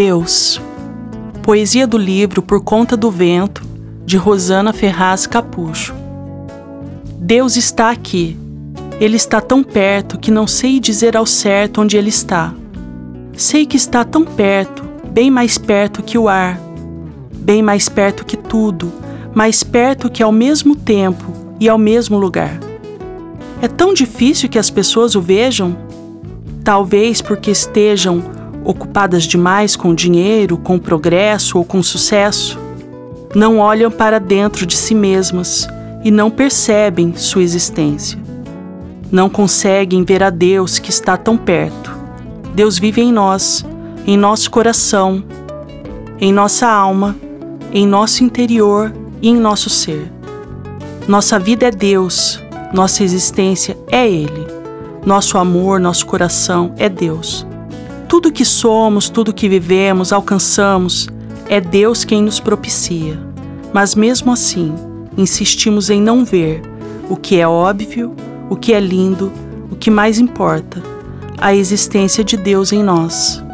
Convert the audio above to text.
Deus. Poesia do livro Por Conta do Vento, de Rosana Ferraz Capucho. Deus está aqui. Ele está tão perto que não sei dizer ao certo onde ele está. Sei que está tão perto, bem mais perto que o ar, bem mais perto que tudo, mais perto que ao mesmo tempo e ao mesmo lugar. É tão difícil que as pessoas o vejam? Talvez porque estejam ocupadas demais com dinheiro, com progresso ou com sucesso. Não olham para dentro de si mesmas e não percebem sua existência. Não conseguem ver a Deus que está tão perto. Deus vive em nós, em nosso coração, em nossa alma, em nosso interior e em nosso ser. Nossa vida é Deus, nossa existência é Ele. Nosso amor, nosso coração é Deus. Tudo que somos, tudo que vivemos, alcançamos, é Deus quem nos propicia. Mas mesmo assim, insistimos em não ver o que é óbvio, o que é lindo, o que mais importa, a existência de Deus em nós.